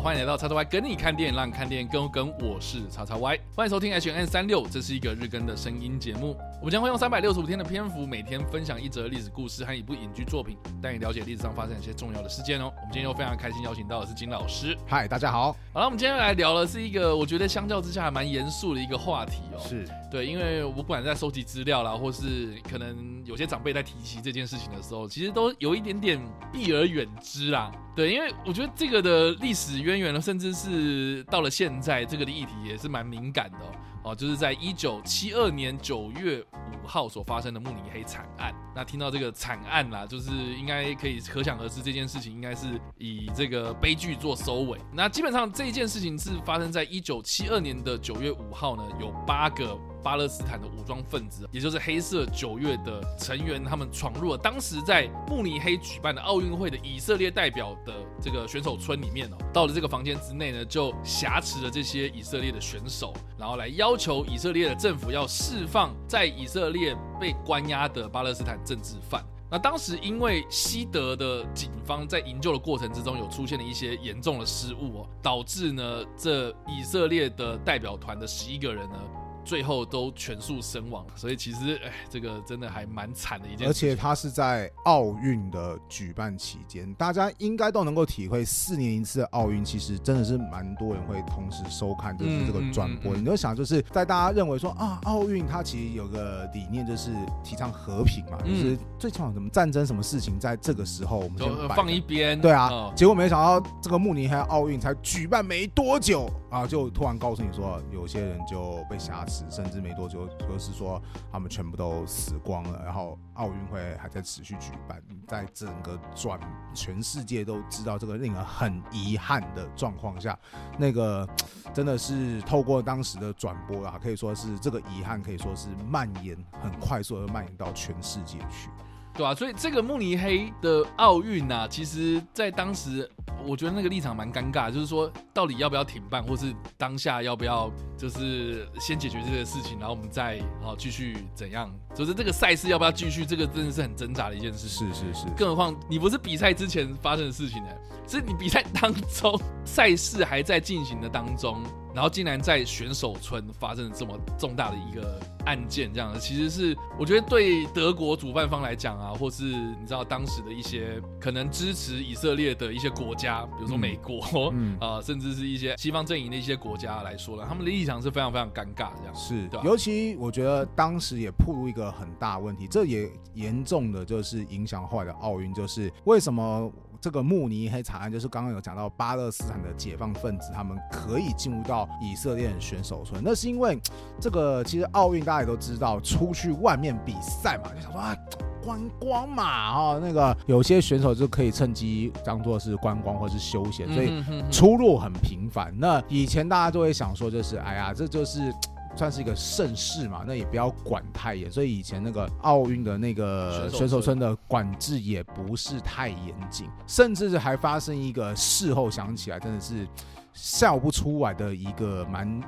欢迎来到叉叉 Y 跟你看电影，让你看电影更跟。我是叉叉 Y，欢迎收听 H N 三六，这是一个日更的声音节目。我们将会用三百六十五天的篇幅，每天分享一则历史故事和一部影剧作品，带你了解历史上发生一些重要的事件哦。今天又非常开心邀请到的是金老师。嗨，大家好。好了，我们今天来聊的是一个我觉得相较之下还蛮严肃的一个话题哦。是对，因为我不管在收集资料啦，或是可能有些长辈在提起这件事情的时候，其实都有一点点避而远之啦。对，因为我觉得这个的历史渊源呢，甚至是到了现在，这个的议题也是蛮敏感的哦。哦，就是在一九七二年九月五号所发生的慕尼黑惨案。那听到这个惨案啦，就是应该可以可想而知，这件事情应该是以这个悲剧做收尾。那基本上这件事情是发生在一九七二年的九月五号呢，有八个。巴勒斯坦的武装分子，也就是黑色九月的成员，他们闯入了当时在慕尼黑举办的奥运会的以色列代表的这个选手村里面哦，到了这个房间之内呢，就挟持了这些以色列的选手，然后来要求以色列的政府要释放在以色列被关押的巴勒斯坦政治犯。那当时因为西德的警方在营救的过程之中有出现了一些严重的失误哦，导致呢这以色列的代表团的十一个人呢。最后都全数身亡，所以其实哎，这个真的还蛮惨的一件事。而且他是在奥运的举办期间，大家应该都能够体会，四年一次的奥运，其实真的是蛮多人会同时收看，就是这个转播。你就想，就是在大家认为说啊，奥运它其实有个理念，就是提倡和平嘛，就是最起码什么战争什么事情，在这个时候我们就放一边。对啊，结果没想到这个慕尼黑奥运才举办没多久啊，就突然告诉你说，有些人就被挟持。甚至没多久，就是说他们全部都死光了，然后奥运会还在持续举办，在整个转全世界都知道这个令人很遗憾的状况下，那个真的是透过当时的转播啊，可以说是这个遗憾可以说是蔓延很快速的蔓延到全世界去。对啊，所以这个慕尼黑的奥运啊，其实在当时，我觉得那个立场蛮尴尬，就是说到底要不要停办，或是当下要不要就是先解决这个事情，然后我们再好继续怎样，就是这个赛事要不要继续，这个真的是很挣扎的一件事。是是是，更何况你不是比赛之前发生的事情呢，是你比赛当中，赛事还在进行的当中。然后竟然在选手村发生了这么重大的一个案件，这样的其实是我觉得对德国主办方来讲啊，或是你知道当时的一些可能支持以色列的一些国家，比如说美国啊，甚至是一些西方阵营的一些国家来说呢，他们的立场是非常非常尴尬这样。是，尤其我觉得当时也暴露一个很大问题，这也严重的就是影响后来的奥运，就是为什么？这个慕尼黑惨案就是刚刚有讲到巴勒斯坦的解放分子，他们可以进入到以色列选手村，那是因为这个其实奥运大家也都知道，出去外面比赛嘛，就想说啊观光嘛哈，那个有些选手就可以趁机当做是观光或是休闲，所以出入很频繁。那以前大家都会想说，就是哎呀，这就是。算是一个盛世嘛，那也不要管太严，所以以前那个奥运的那个选手村的管制也不是太严谨，甚至是还发生一个事后想起来真的是笑不出来的一个蛮。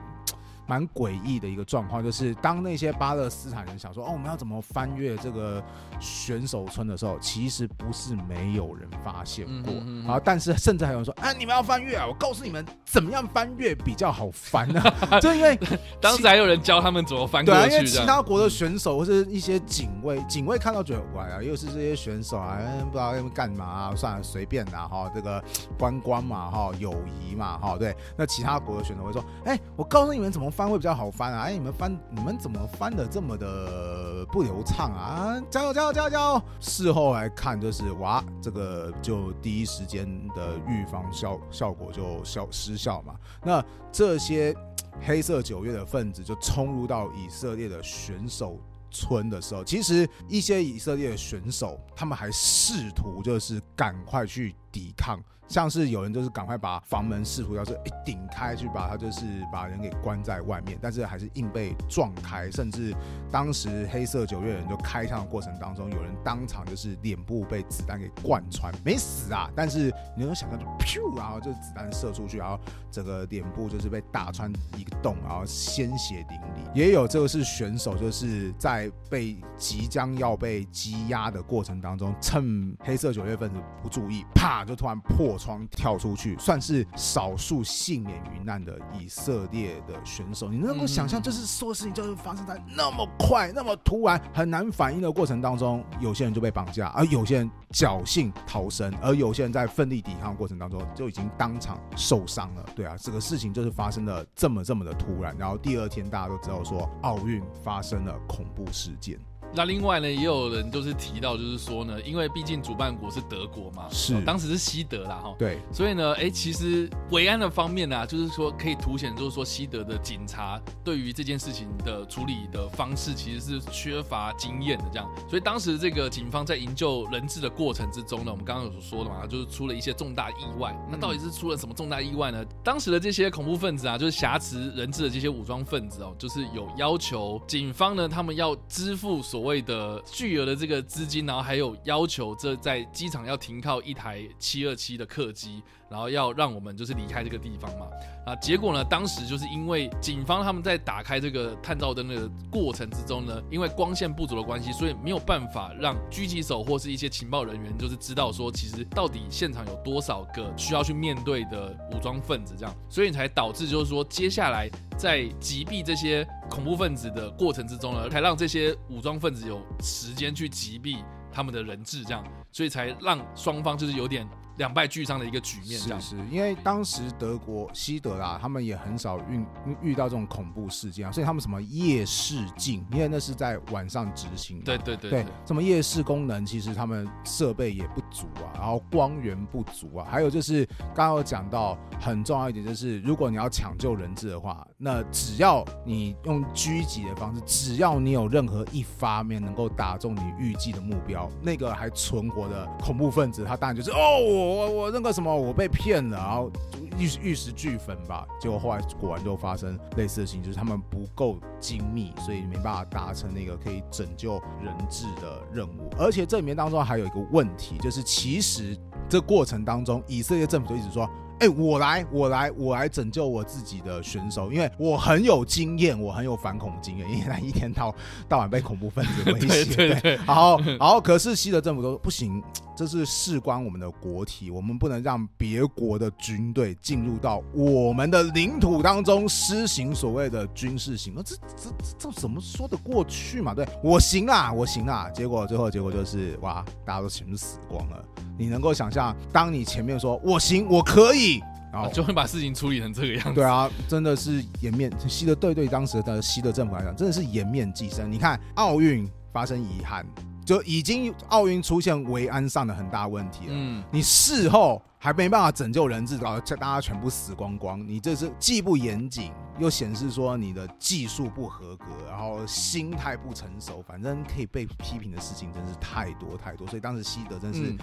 蛮诡异的一个状况，就是当那些巴勒斯坦人想说哦，我们要怎么翻越这个选手村的时候，其实不是没有人发现过啊。但是甚至还有人说，哎，你们要翻越啊，我告诉你们怎么样翻越比较好翻呢？就因为 当时还有人教他们怎么翻过去。对啊，因为其他国的选手或是一些警卫，警卫看到觉得哇啊，又是这些选手啊，不知道要干嘛啊，算了，随便啦哈，这个观光嘛哈，友谊嘛哈，对。那其他国的选手会说，哎，我告诉你们怎么。翻会比较好翻啊！哎，你们翻，你们怎么翻的这么的不流畅啊？加油，加油，加油，加油！事后来看，就是哇，这个就第一时间的预防效效果就效失效嘛。那这些黑色九月的分子就冲入到以色列的选手村的时候，其实一些以色列的选手他们还试图就是赶快去抵抗。像是有人就是赶快把房门试图要是一顶开去把他就是把人给关在外面，但是还是硬被撞开，甚至当时黑色九月人就开枪的过程当中，有人当场就是脸部被子弹给贯穿，没死啊，但是你能想象就噗，然后就子弹射出去，然后整个脸部就是被打穿一个洞，然后鲜血淋漓。也有这个是选手就是在被即将要被羁押的过程当中，趁黑色九月份子不注意，啪。就突然破窗跳出去，算是少数幸免于难的以色列的选手。你能够想象，就是所有事情就是发生在那么快、那么突然、很难反应的过程当中，有些人就被绑架，而有些人侥幸逃生，而有些人在奋力抵抗过程当中就已经当场受伤了。对啊，这个事情就是发生的这么这么的突然，然后第二天大家都知道说奥运发生了恐怖事件。那另外呢，也有人就是提到，就是说呢，因为毕竟主办国是德国嘛，是当时是西德啦，哈，对，所以呢，哎，其实维安的方面呢，就是说可以凸显，就是说西德的警察对于这件事情的处理的方式，其实是缺乏经验的，这样。所以当时这个警方在营救人质的过程之中呢，我们刚刚有说的嘛，就是出了一些重大意外。那到底是出了什么重大意外呢？当时的这些恐怖分子啊，就是挟持人质的这些武装分子哦，就是有要求警方呢，他们要支付所所谓的。巨额的这个资金，然后还有要求，这在机场要停靠一台七二七的客机。然后要让我们就是离开这个地方嘛，啊，结果呢，当时就是因为警方他们在打开这个探照灯的过程之中呢，因为光线不足的关系，所以没有办法让狙击手或是一些情报人员就是知道说，其实到底现场有多少个需要去面对的武装分子这样，所以才导致就是说，接下来在击毙这些恐怖分子的过程之中呢，才让这些武装分子有时间去击毙他们的人质这样，所以才让双方就是有点。两败俱伤的一个局面，是是，因为当时德国西德啦，他们也很少遇遇到这种恐怖事件啊，所以他们什么夜视镜，因为那是在晚上执行，对对对，什么夜视功能，其实他们设备也不足啊，然后光源不足啊，还有就是刚刚有讲到很重要一点，就是如果你要抢救人质的话，那只要你用狙击的方式，只要你有任何一发面能够打中你预计的目标，那个还存活我的恐怖分子，他当然就是哦。我我那个什么，我被骗了，然后玉玉石俱焚吧。结果后来果然就发生类似的事情，就是他们不够精密，所以没办法达成那个可以拯救人质的任务。而且这里面当中还有一个问题，就是其实这过程当中，以色列政府就一直说。哎，我来，我来，我来拯救我自己的选手，因为我很有经验，我很有反恐经验，因为他一天到到晚被恐怖分子威胁。对对对。然后，然后，可是西德政府都不行，这是事关我们的国体，我们不能让别国的军队进入到我们的领土当中施行所谓的军事行动，这这这怎么说得过去嘛？对我行啊，我行啊，结果最后结果就是哇，大家都全部死光了。你能够想象，当你前面说我行，我可以，然后就会把事情处理成这个样子。对啊，真的是颜面西德对对当时的西德政府来讲，真的是颜面寄生。你看奥运发生遗憾，就已经奥运出现维安上的很大问题了。嗯，你事后还没办法拯救人质，搞大家全部死光光，你这是既不严谨，又显示说你的技术不合格，然后心态不成熟，反正可以被批评的事情真是太多太多。所以当时西德真是。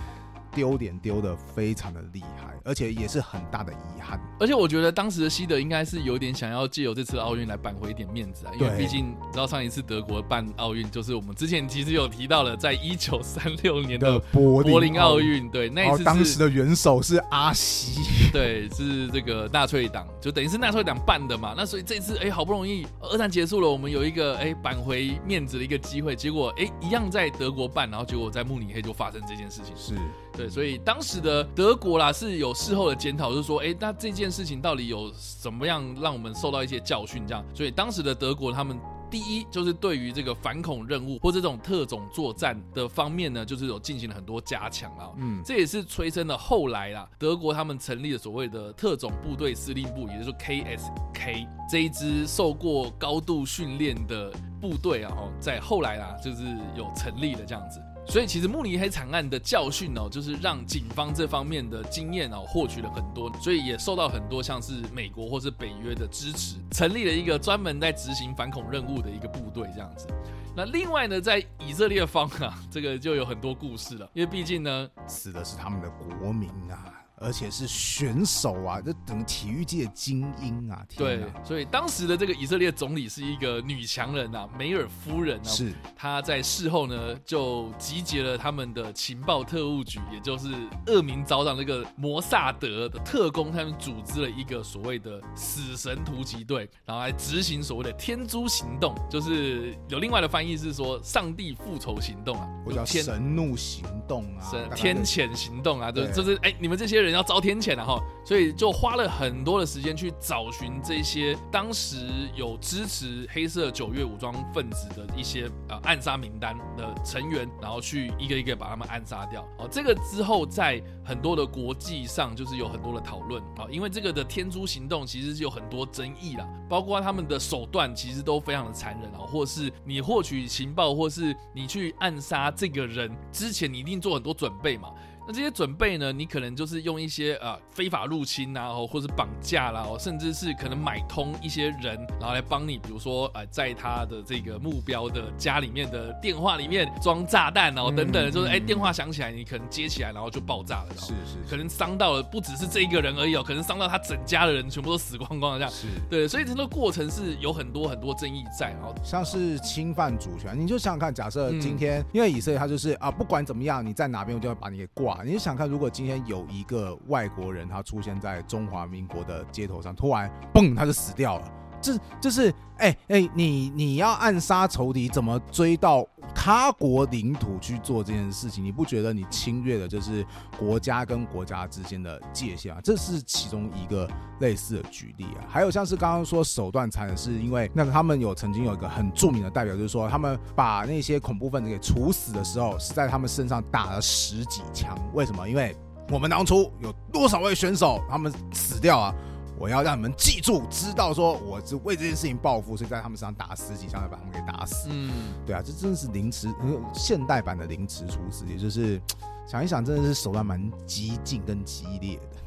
丢脸丢的非常的厉害，而且也是很大的遗憾。而且我觉得当时的西德应该是有点想要借由这次奥运来扳回一点面子啊，因为毕竟你知道上一次德国办奥运就是我们之前其实有提到了，在一九三六年的柏林奥运，对，那一次当时的元首是阿西，对，是这个纳粹党，就等于是纳粹党办的嘛。那所以这次哎，好不容易二战结束了，我们有一个哎扳回面子的一个机会，结果哎一样在德国办，然后结果在慕尼黑就发生这件事情，是。对，所以当时的德国啦是有事后的检讨，就是说，哎，那这件事情到底有什么样让我们受到一些教训？这样，所以当时的德国他们第一就是对于这个反恐任务或这种特种作战的方面呢，就是有进行了很多加强啊。嗯，这也是催生了后来啦，德国他们成立了所谓的特种部队司令部，也就是 KSK 这一支受过高度训练的部队啊，在后来啊，就是有成立了这样子。所以其实慕尼黑惨案的教训哦，就是让警方这方面的经验哦获取了很多，所以也受到很多像是美国或是北约的支持，成立了一个专门在执行反恐任务的一个部队这样子。那另外呢，在以色列方啊，这个就有很多故事了，因为毕竟呢，死的是他们的国民啊。而且是选手啊，这等于体育界的精英啊！对，所以当时的这个以色列总理是一个女强人啊，梅尔夫人啊，是她在事后呢就集结了他们的情报特务局，也就是恶名昭彰那个摩萨德的特工，他们组织了一个所谓的死神突击队，然后来执行所谓的天诛行动，就是有另外的翻译是说上帝复仇行动啊，或叫神怒行动啊，天谴行动啊，对，就是哎，你们这些人。人要遭天谴了哈，所以就花了很多的时间去找寻这些当时有支持黑色九月武装分子的一些呃暗杀名单的成员，然后去一个一个把他们暗杀掉。哦，这个之后在很多的国际上就是有很多的讨论啊，因为这个的天诛行动其实是有很多争议啦，包括他们的手段其实都非常的残忍啊，或是你获取情报，或是你去暗杀这个人之前，你一定做很多准备嘛。那这些准备呢？你可能就是用一些呃非法入侵啊，或者绑架啦，甚至是可能买通一些人，然后来帮你，比如说呃，在他的这个目标的家里面的电话里面装炸弹哦，等等，就是哎电话响起来，你可能接起来，然后就爆炸了，是是，可能伤到了不只是这一个人而已哦，可能伤到他整家的人全部都死光光了这样，是对，所以这个过程是有很多很多争议在，然后像是侵犯主权，你就想想看，假设今天因为以色列他就是啊，不管怎么样，你在哪边我就要把你给挂。你想看，如果今天有一个外国人，他出现在中华民国的街头上，突然嘣，他就死掉了。这就是，哎哎，你你要暗杀仇敌，怎么追到他国领土去做这件事情？你不觉得你侵略的就是国家跟国家之间的界限啊？这是其中一个类似的举例啊。还有像是刚刚说手段残忍，是因为那个他们有曾经有一个很著名的代表，就是说他们把那些恐怖分子给处死的时候，是在他们身上打了十几枪。为什么？因为我们当初有多少位选手他们死掉啊？我要让你们记住，知道说我是为这件事情报复，所以在他们身上打十几枪，要把他们给打死。嗯，对啊，这真的是凌迟，现代版的凌迟处死，也就是 想一想，真的是手段蛮激进跟激烈的，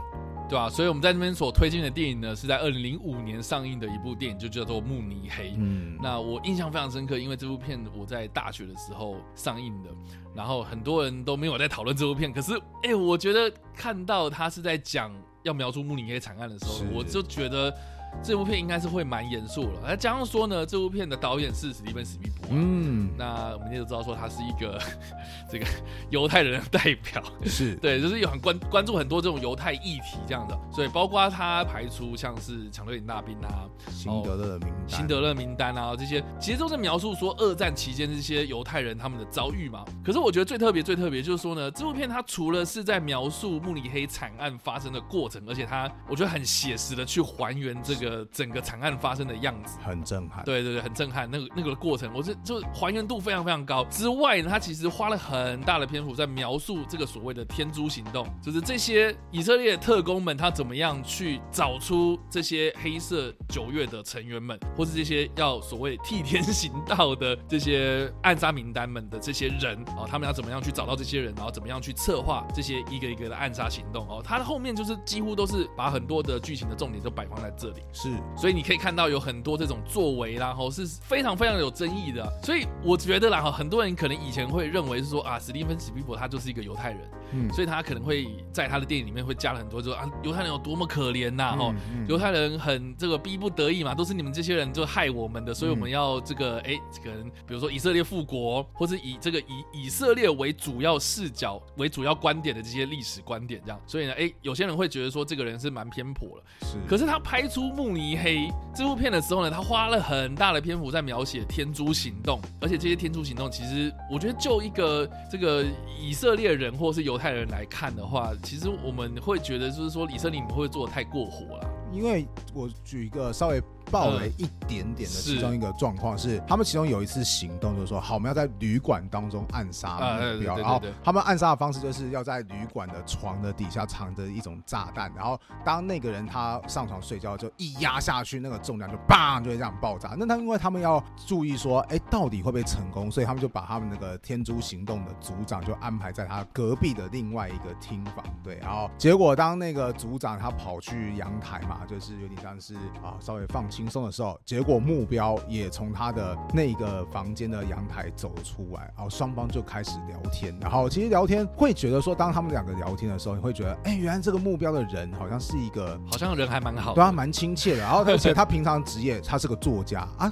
对啊？所以我们在这边所推荐的电影呢，是在二零零五年上映的一部电影，就叫做《慕尼黑》。嗯，那我印象非常深刻，因为这部片我在大学的时候上映的，然后很多人都没有在讨论这部片，可是哎，我觉得看到他是在讲。要描述慕尼黑惨案的时候，我就觉得。这部片应该是会蛮严肃了。那加上说呢，这部片的导演是史蒂芬·史密伯。嗯，那我们也都知道说他是一个 这个 犹太人的代表。是 对，就是有很关关注很多这种犹太议题这样的。所以包括他排除像是抢掠营大兵啊、辛德勒名单、辛德勒名单啊这些，其实都是描述说二战期间这些犹太人他们的遭遇嘛。可是我觉得最特别、最特别就是说呢，这部片它除了是在描述慕尼黑惨案发生的过程，而且它我觉得很写实的去还原这。个整个惨案发生的样子很震撼，对对对，很震撼。那个那个过程，我是就还原度非常非常高。之外呢，他其实花了很大的篇幅在描述这个所谓的天诛行动，就是这些以色列特工们他怎么样去找出这些黑色九月的成员们，或是这些要所谓替天行道的这些暗杀名单们的这些人哦，他们要怎么样去找到这些人，然后怎么样去策划这些一个一个的暗杀行动哦。他的后面就是几乎都是把很多的剧情的重点都摆放在这里。是，所以你可以看到有很多这种作为，然后是非常非常有争议的。所以我觉得啦，哈，很多人可能以前会认为是说啊，史蒂芬·史皮伯他就是一个犹太人，嗯，所以他可能会在他的电影里面会加了很多，说啊，犹太人有多么可怜呐，哈，犹太人很这个逼不得已嘛，都是你们这些人就害我们的，所以我们要这个，哎，可能比如说以色列复国，或者以这个以以色列为主要视角为主要观点的这些历史观点这样，所以呢，哎，有些人会觉得说这个人是蛮偏颇了，是，可是他拍出。慕尼黑这部片的时候呢，他花了很大的篇幅在描写天诛行行动，而且这些天主行动，其实我觉得就一个这个以色列人或是犹太人来看的话，其实我们会觉得就是说以色列你们会做的太过火了。因为我举一个稍微。爆雷一点点的其中一个状况是，他们其中有一次行动就是说，好，我们要在旅馆当中暗杀目标，然后他们暗杀的方式就是要在旅馆的床的底下藏着一种炸弹，然后当那个人他上床睡觉就一压下去，那个重量就砰就会这样爆炸。那他因为他们要注意说，哎，到底会不会成功，所以他们就把他们那个天珠行动的组长就安排在他隔壁的另外一个厅房，对，然后结果当那个组长他跑去阳台嘛，就是有点像是啊稍微放弃。轻松的时候，结果目标也从他的那个房间的阳台走了出来，然后双方就开始聊天。然后其实聊天会觉得说，当他们两个聊天的时候，你会觉得，哎，原来这个目标的人好像是一个，好像人还蛮好，对他蛮亲切的。然后而且他平常职业他是个作家啊。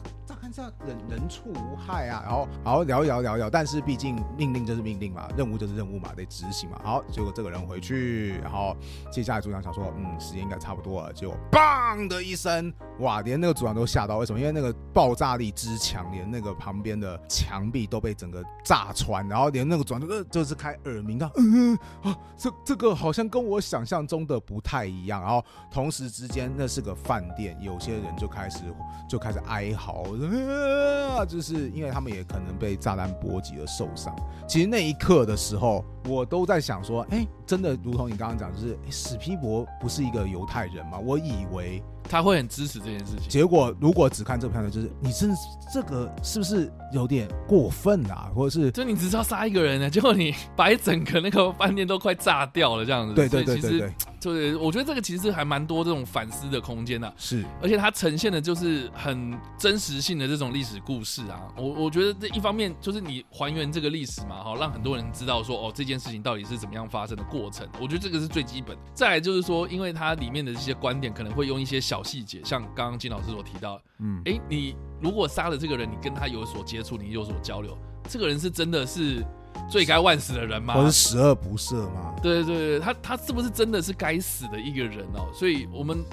这人人畜无害啊，然后然后聊一聊聊一聊，但是毕竟命令就是命令嘛，任务就是任务嘛，得执行嘛。好，结果这个人回去，然后接下来组长想说，嗯，时间应该差不多了，结果砰的一声，哇，连那个组长都吓到，为什么？因为那个爆炸力之强，连那个旁边的墙壁都被整个炸穿，然后连那个组长就就是开耳鸣啊，嗯啊，这这个好像跟我想象中的不太一样。然后同时之间，那是个饭店，有些人就开始就开始哀嚎。啊，就是因为他们也可能被炸弹波及而受伤。其实那一刻的时候，我都在想说，哎，真的如同你刚刚讲，就是史皮博不是一个犹太人吗？我以为。他会很支持这件事情。结果如果只看这片段，就是你真这个是不是有点过分啊？或者是就你只知道杀一个人呢？结果你把一整个那个饭店都快炸掉了，这样子。对对对对对。就是我觉得这个其实还蛮多这种反思的空间的。是，而且它呈现的就是很真实性的这种历史故事啊。我我觉得这一方面就是你还原这个历史嘛，哈，让很多人知道说哦这件事情到底是怎么样发生的过程。我觉得这个是最基本。再来就是说，因为它里面的这些观点可能会用一些小。细节像刚刚金老师所提到，嗯，哎，你如果杀了这个人，你跟他有所接触，你有所交流，这个人是真的是罪该万死的人吗？或是十恶不赦吗？对对对，他他是不是真的是该死的一个人哦？所以我们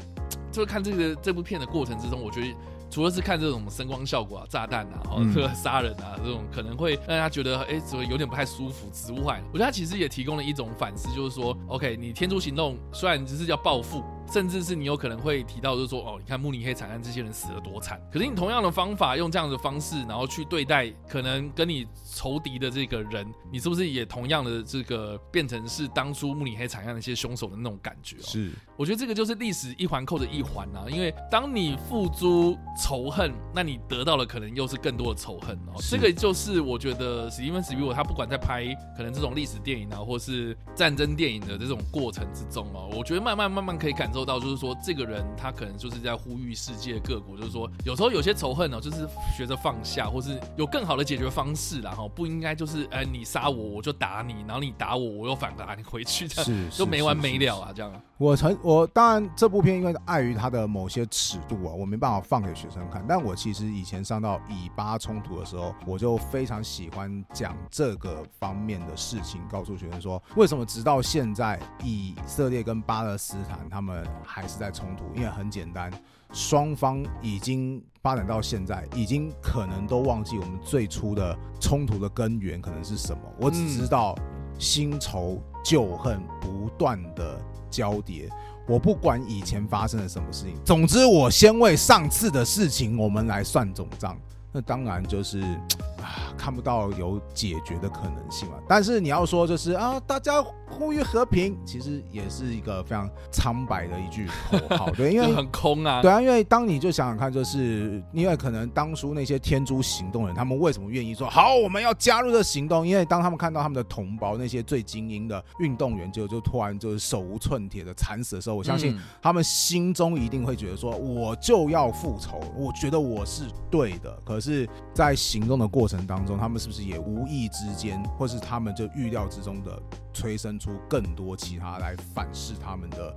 就是看这个这部片的过程之中，我觉得。除了是看这种声光效果啊、炸弹啊、哦、这 个杀人啊这种，可能会让大家觉得哎，怎么有点不太舒服之外，我觉得他其实也提供了一种反思，就是说，OK，你天诛行动虽然只是叫报复，甚至是你有可能会提到，就是说，哦，你看慕尼黑惨案这些人死了多惨，可是你同样的方法用这样的方式，然后去对待可能跟你仇敌的这个人，你是不是也同样的这个变成是当初慕尼黑惨案那些凶手的那种感觉？是，我觉得这个就是历史一环扣着一环啊，因为当你付诸仇恨，那你得到的可能又是更多的仇恨哦。这个就是我觉得史蒂芬史皮伯他不管在拍可能这种历史电影啊，或是战争电影的这种过程之中哦，我觉得慢慢慢慢可以感受到，就是说这个人他可能就是在呼吁世界各国，就是说有时候有些仇恨呢，就是学着放下，或是有更好的解决方式，然后不应该就是哎你杀我我就打你，然后你打我我又反打 你回去，这样都没完没了啊这样。我曾我当然这部片因为碍于它的某些尺度啊，我没办法放给学生。看，但我其实以前上到以巴冲突的时候，我就非常喜欢讲这个方面的事情，告诉学生说，为什么直到现在以色列跟巴勒斯坦他们还是在冲突？因为很简单，双方已经发展到现在，已经可能都忘记我们最初的冲突的根源可能是什么。我只知道新仇旧恨不断的交叠。我不管以前发生了什么事情，总之我先为上次的事情我们来算总账。那当然就是，看不到有解决的可能性了。但是你要说就是啊，大家。呼吁和平，其实也是一个非常苍白的一句口号，对，因为很空啊，对啊，因为当你就想想看，就是因为可能当初那些天诛行动人，他们为什么愿意说好，我们要加入这行动？因为当他们看到他们的同胞那些最精英的运动员就就突然就是手无寸铁的惨死的时候，我相信他们心中一定会觉得说，我就要复仇，我觉得我是对的。可是，在行动的过程当中，他们是不是也无意之间，或是他们就预料之中的？催生出更多其他来反噬他们的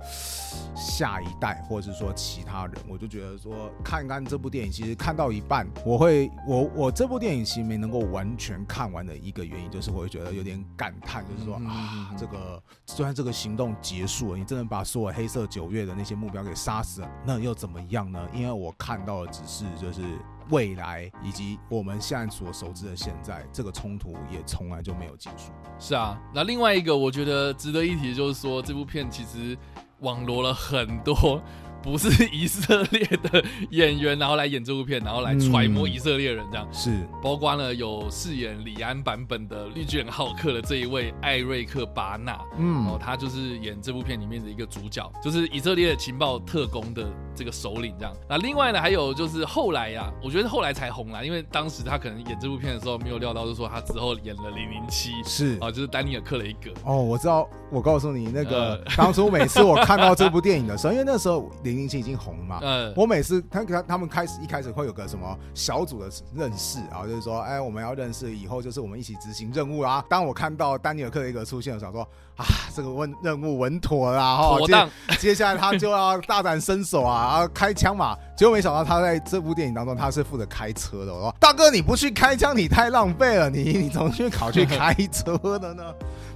下一代，或者是说其他人，我就觉得说看看这部电影，其实看到一半，我会我我这部电影其实没能够完全看完的一个原因，就是我会觉得有点感叹，就是说啊，这个虽然这个行动结束了，你真的把所有黑色九月的那些目标给杀死了，那又怎么样呢？因为我看到的只是就是。未来以及我们现在所熟知的现在，这个冲突也从来就没有结束。是啊，那另外一个我觉得值得一提的就是说，这部片其实网罗了很多。不是以色列的演员，然后来演这部片，然后来揣摩以色列人这样是，包括了有饰演李安版本的绿巨人浩克的这一位艾瑞克巴纳，嗯，哦，他就是演这部片里面的一个主角，就是以色列情报特工的这个首领这样。那另外呢，还有就是后来呀，我觉得后来才红啦，因为当时他可能演这部片的时候没有料到，就说他之后演了零零七是啊，就是丹尼尔克雷格。哦，我知道，我告诉你，那个 呃当初每次我看到这部电影的时候，因为那时候零零七已经红了嘛，呃，我每次他他他们开始一开始会有个什么小组的认识啊，就是说，哎，我们要认识，以后就是我们一起执行任务啊。当我看到丹尼尔克雷格出现，我想说啊，这个问任务稳妥啦，哈，接接下来他就要大展身手啊，然后开枪嘛。结果没想到他在这部电影当中他是负责开车的。我说大哥，你不去开枪，你太浪费了，你你怎么去考去开车的呢？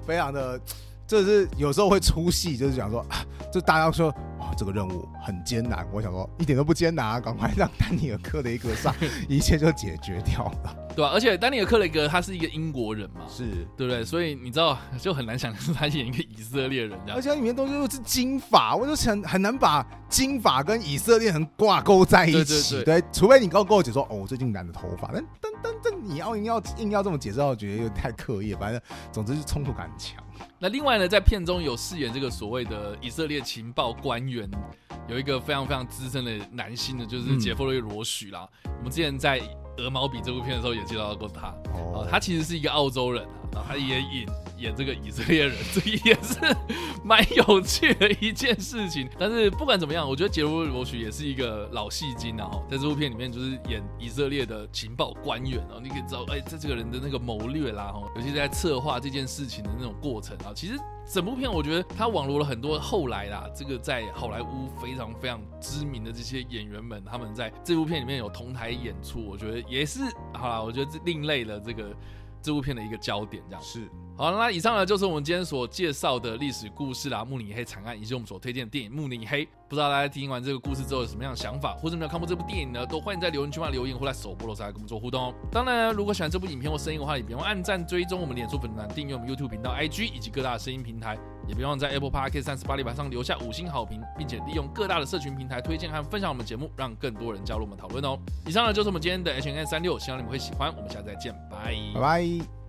非常的，这是有时候会出戏，就是讲说，啊就大家说。哇，这个任务很艰难，我想说一点都不艰难啊，赶快让丹尼尔克雷格上，一切就解决掉了。对吧、而且丹尼尔克雷格他是一个英国人嘛，是，对不对？所以你知道就很难想象他演一个以色列人这样而。且它里面东西又是金发，我就很很难把金发跟以色列人挂钩在一起。对除非你刚跟我解说，哦，我最近染了头发，但但但但你要硬要硬要这么解释，我觉得有点太刻意了。反正总之是冲突感很强。那另外呢，在片中有饰演这个所谓的以色列情报官员，有一个非常非常资深的男性的，就是嗯杰弗瑞罗许啦。我们之前在《鹅毛笔》这部片的时候也介绍过他。哦，他其实是一个澳洲人啊，然后他也演演这个以色列人，这也是蛮有趣的一件事情。但是不管怎么样，我觉得杰弗瑞罗许也是一个老戏精啊，在这部片里面就是演以色列的情报官员哦，你可以知道，哎，这这个人的那个谋略啦，哦，尤其在策划这件事情的那种过程啊，其实整部片我觉得他网罗了很多后来啦，这个在好莱坞非常非常知名的这些演员们，他们在这部片里面有同台演出，我觉得也是好啦，我觉得是另类的这个这部片的一个焦点，这样。是好，那以上呢就是我们今天所介绍的历史故事啦，慕尼黑惨案，以及我们所推荐的电影《慕尼黑》。不知道大家听完这个故事之后有什么样的想法，或者没有看过这部电影呢？都欢迎在留言区嘛留言，或在首播的时候来跟我们做互动哦。当然，如果喜欢这部影片或声音的话，也别忘按赞、追踪我们脸书粉丝团、订阅我们 YouTube 频道、IG 以及各大的声音平台，也别忘在 Apple Podcast 三十八里板上留下五星好评，并且利用各大的社群平台推荐和分享我们节目，让更多人加入我们讨论哦。以上呢就是我们今天的 H N 三六，希望你们会喜欢。我们下次再见，Bye. Bye.